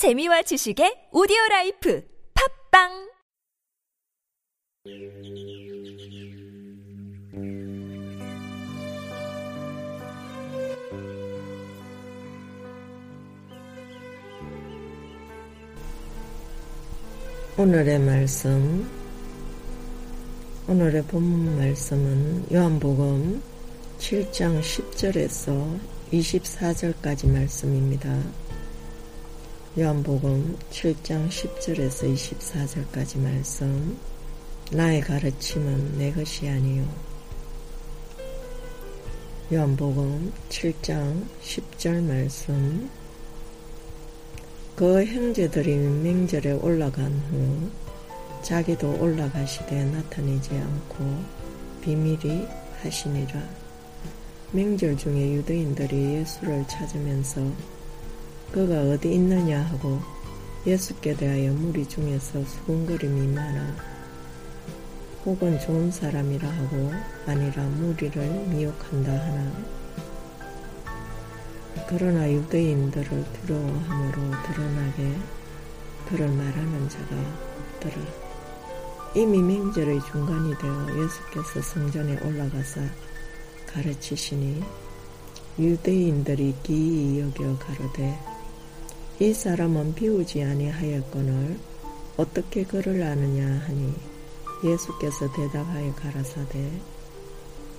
재미와 지식의 오디오 라이프 팝빵 오늘의 말씀, 오늘의 본문 말씀은 요한복음 7장 10절에서 24절까지 말씀입니다. 요한복음 7장 10절에서 24절까지 말씀, 나의 가르침은 내 것이 아니요. 요한복음 7장 10절 말씀, 그 형제들이 맹절에 올라간 후 자기도 올라가시되 나타내지 않고 비밀이 하시니라. 맹절 중에 유대인들이 예수를 찾으면서 그가 어디 있느냐 하고 예수께 대하여 무리 중에서 수군거림이 많아 혹은 좋은 사람이라 하고 아니라 무리를 미혹한다 하나 그러나 유대인들을 두려워함으로 드러나게 그를 말하는 자가 없더라. 이미 맹절의 중간이 되어 예수께서 성전에 올라가사 가르치시니 유대인들이 기이 여겨 가로되 이 사람은 비우지 아니하였거늘 어떻게 그를 아느냐 하니 예수께서 대답하여 가라사대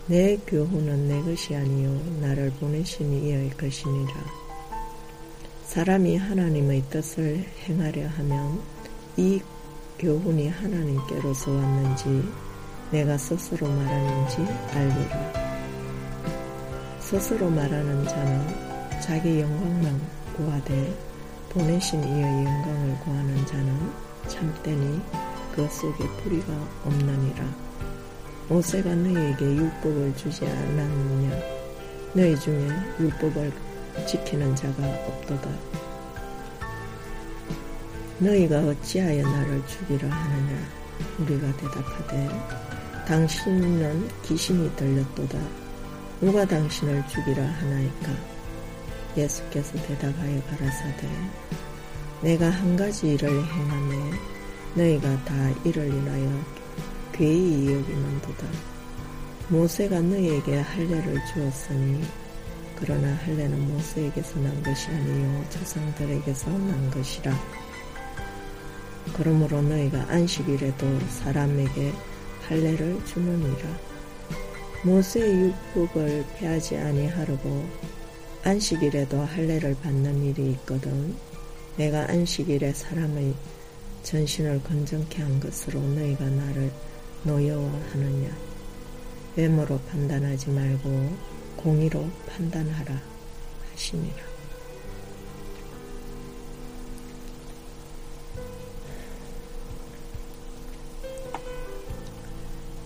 내 교훈은 내 것이 아니요 나를 보내신 이의 것이니라. 사람이 하나님의 뜻을 행하려 하면 이 교훈이 하나님께로서 왔는지 내가 스스로 말하는지 알리라. 스스로 말하는 자는 자기 영광만 구하되 보내신 이의 영광을 구하는 자는 참되니 그 속에 뿌리가 없느니라. 모세가 너희에게 율법을 주지 않았느냐? 너희 중에 율법을 지키는 자가 없도다. 너희가 어찌하여 나를 죽이라 하느냐? 우리가 대답하되 당신은 귀신이 들렸도다. 누가 당신을 죽이라 하나이까? 예수께서 대답하여 가라사대 내가 한 가지 일을 행하매 너희가 다 이를 인하여 괴히 여기는도다. 모세가 너희에게 할례를 주었으니 그러나 할례는 모세에게서 난 것이 아니요 조상들에게서 난 것이라. 그러므로 너희가 안식일에도 사람에게 할례를 주느니라. 모세의 율법을 폐하지 아니하려고 안식일에도 할례를 받는 일이 있거든. 내가 안식일에 사람의 전신을 건전케 한 것으로 너희가 나를 노여워하느냐 외모로 판단하지 말고 공의로 판단하라 하시니라.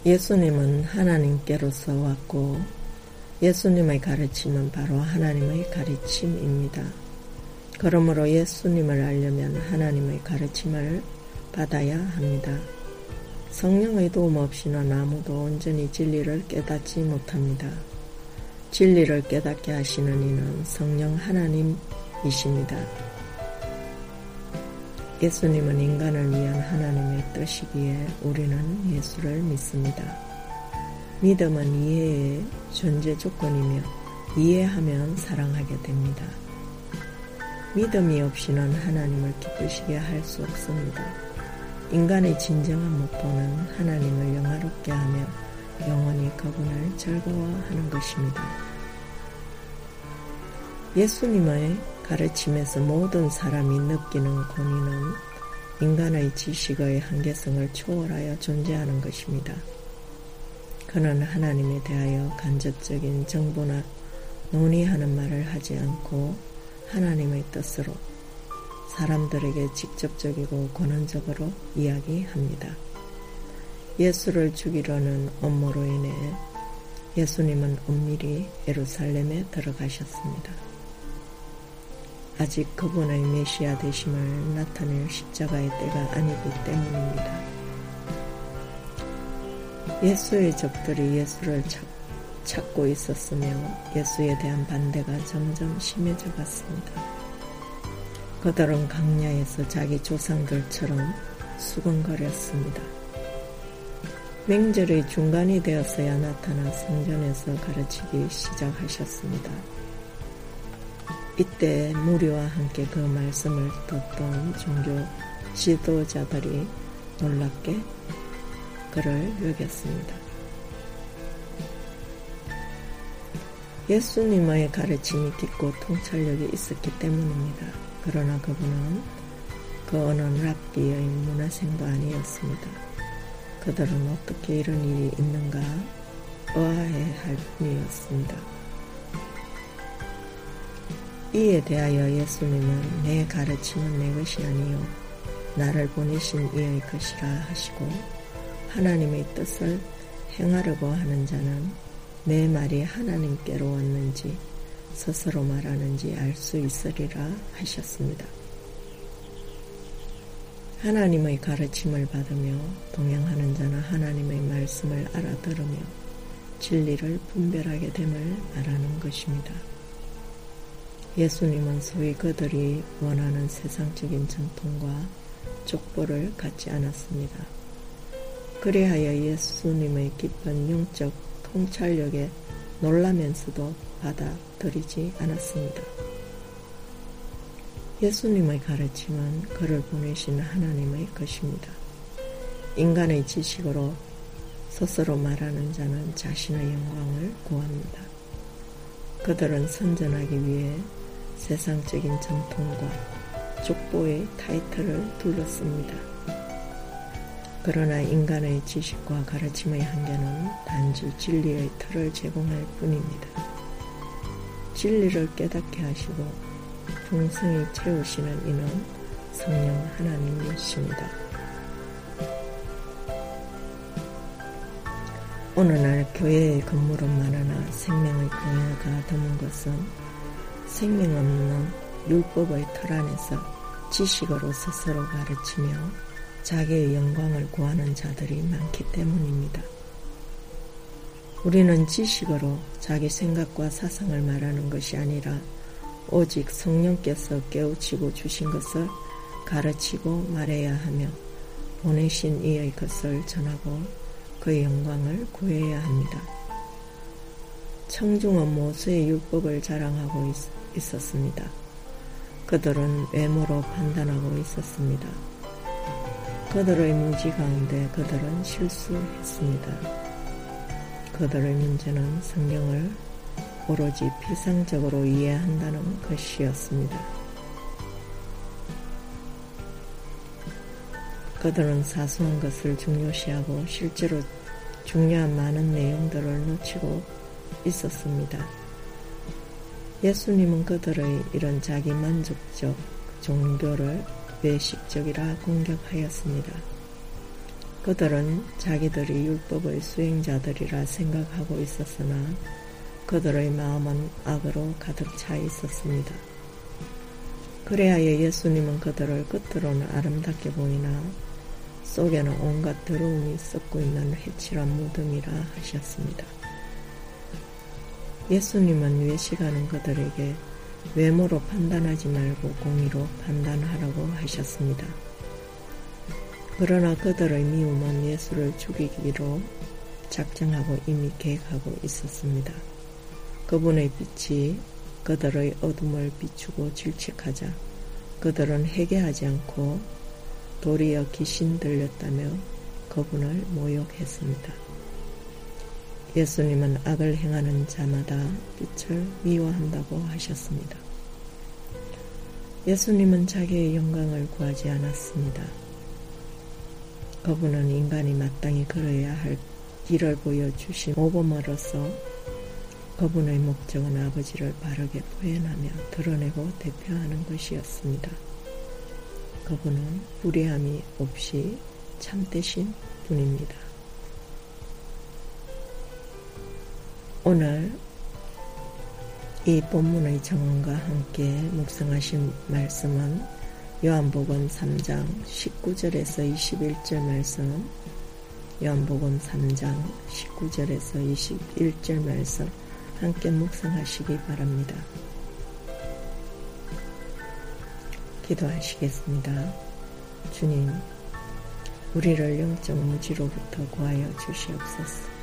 예수님은 하나님께로서 왔고 예수님의 가르침은 바로 하나님의 가르침입니다. 그러므로 예수님을 알려면 하나님의 가르침을 받아야 합니다. 성령의 도움 없이는 아무도 온전히 진리를 깨닫지 못합니다. 진리를 깨닫게 하시는 이는 성령 하나님이십니다. 예수님은 인간을 위한 하나님의 뜻이기에 우리는 예수를 믿습니다. 믿음은 이해의 존재 조건이며 이해하면 사랑하게 됩니다. 믿음이 없이는 하나님을 기쁘시게 할 수 없습니다. 인간의 진정한 목표는 하나님을 영화롭게 하며 영원히 그분을 즐거워하는 것입니다. 예수님의 가르침에서 모든 사람이 느끼는 권위는 인간의 지식의 한계성을 초월하여 존재하는 것입니다. 그는 하나님에 대하여 간접적인 정보나 논의하는 말을 하지 않고 하나님의 뜻으로 사람들에게 직접적이고 권한적으로 이야기합니다. 예수를 죽이려는 업무로 인해 예수님은 은밀히 예루살렘에 들어가셨습니다. 아직 그분의 메시아 되심을 나타낼 십자가의 때가 아니기 때문입니다. 예수의 적들이 예수를 찾고 있었으며 예수에 대한 반대가 점점 심해져 갔습니다. 그들은 강야에서 자기 조상들처럼 수근거렸습니다. 맹절의 중간이 되었어야 나타나 성전에서 가르치기 시작하셨습니다. 이때 무리와 함께 그 말씀을 듣던 종교 지도자들이 놀랍게 그를 여겼습니다. 예수님의 가르침이 깊고 통찰력이 있었기 때문입니다. 그러나 그분은 그 어느 랍비의 문화생도 아니었습니다. 그들은 어떻게 이런 일이 있는가 의아해할 뿐이었습니다. 이에 대하여 예수님은 내 가르침은 내 것이 아니요 나를 보내신 이의 것이라 하시고 하나님의 뜻을 행하려고 하는 자는 내 말이 하나님께로 왔는지 스스로 말하는지 알 수 있으리라 하셨습니다. 하나님의 가르침을 받으며 동행하는 자는 하나님의 말씀을 알아들으며 진리를 분별하게 됨을 말하는 것입니다. 예수님은 소위 그들이 원하는 세상적인 전통과 족보를 갖지 않았습니다. 그리하여 예수님의 깊은 영적 통찰력에 놀라면서도 받아들이지 않았습니다. 예수님의 가르침은 그를 보내신 하나님의 것입니다. 인간의 지식으로 스스로 말하는 자는 자신의 영광을 구합니다. 그들은 선전하기 위해 세상적인 전통과 족보의 타이틀을 둘렀습니다. 그러나 인간의 지식과 가르침의 한계는 단지 진리의 틀을 제공할 뿐입니다. 진리를 깨닫게 하시고 풍성히 채우시는 이는 성령 하나님이십니다. 오늘날 교회의 건물은 많으나 생명의 교회가 드문 것은 생명 없는 율법의 틀 안에서 지식으로 스스로 가르치며 자기의 영광을 구하는 자들이 많기 때문입니다. 우리는 지식으로 자기 생각과 사상을 말하는 것이 아니라 오직 성령께서 깨우치고 주신 것을 가르치고 말해야 하며 보내신 이의 것을 전하고 그의 영광을 구해야 합니다. 청중은 모세의 율법을 자랑하고 있, 었습니다 그들은 외모로 판단하고 있었습니다. 그들의 무지 가운데 그들은 실수했습니다. 그들의 문제는 성경을 오로지 피상적으로 이해한다는 것이었습니다. 그들은 사소한 것을 중요시하고 실제로 중요한 많은 내용들을 놓치고 있었습니다. 예수님은 그들의 이런 자기 만족적 종교를 외식적이라 공격하였습니다. 그들은 자기들이 율법의 수행자들이라 생각하고 있었으나 그들의 마음은 악으로 가득 차 있었습니다. 그래야 예수님은 그들을 끝으로는 아름답게 보이나 속에는 온갖 더러움이 썩고 있는 해칠한 무덤이라 하셨습니다. 예수님은 외식하는 그들에게 외모로 판단하지 말고 공의로 판단하라고 하셨습니다. 그러나 그들의 미움은 예수를 죽이기로 작정하고 이미 계획하고 있었습니다. 그분의 빛이 그들의 어둠을 비추고 질책하자 그들은 회개하지 않고 도리어 귀신 들렸다며 그분을 모욕했습니다. 예수님은 악을 행하는 자마다 빛을 미워한다고 하셨습니다. 예수님은 자기의 영광을 구하지 않았습니다. 그분은 인간이 마땅히 걸어야 할 길을 보여주신 모범으로서 그분의 목적은 아버지를 바르게 표현하며 드러내고 대표하는 것이었습니다. 그분은 불의함이 없이 참되신 분입니다. 오늘 이 본문의 정원과 함께 묵상하신 말씀은 요한복음 3장 19절에서 21절 말씀, 요한복음 3장 19절에서 21절 말씀, 함께 묵상하시기 바랍니다. 기도하시겠습니다. 주님, 우리를 영적 무지로부터 구하여 주시옵소서.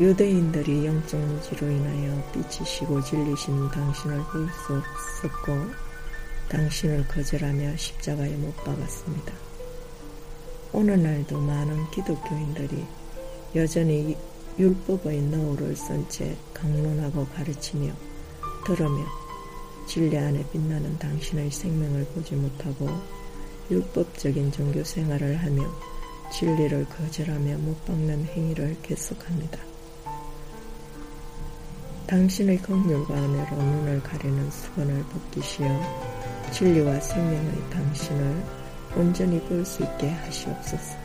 유대인들이 영적 무지로 인하여 삐치시고 질리신 당신을 볼 수 없었고 당신을 거절하며 십자가에 못 박았습니다. 오늘날도 많은 기독교인들이 여전히 율법의 너울을 쓴 채 강론하고 가르치며 들으며 진리 안에 빛나는 당신의 생명을 보지 못하고 율법적인 종교 생활을 하며 진리를 거절하며 못 박는 행위를 계속합니다. 당신의 긍휼과 은혜로 눈을 가리는 수건을 벗기시어 진리와 생명의 당신을 온전히 볼 수 있게 하시옵소서.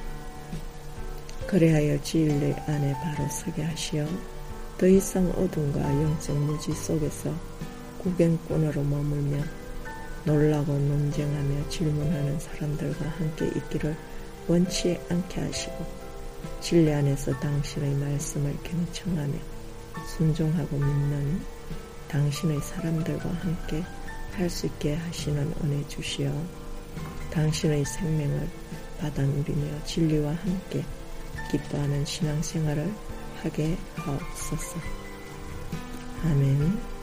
그리하여 진리 안에 바로 서게 하시어 더 이상 어둠과 영적 무지 속에서 구경꾼으로 머물며 놀라고 논쟁하며 질문하는 사람들과 함께 있기를 원치 않게 하시고 진리 안에서 당신의 말씀을 경청하며 순종하고 믿는 당신의 사람들과 함께 할 수 있게 하시는 은혜 주시어 당신의 생명을 받아 누리며 진리와 함께 기뻐하는 신앙생활을 하게 하옵소서. 아멘.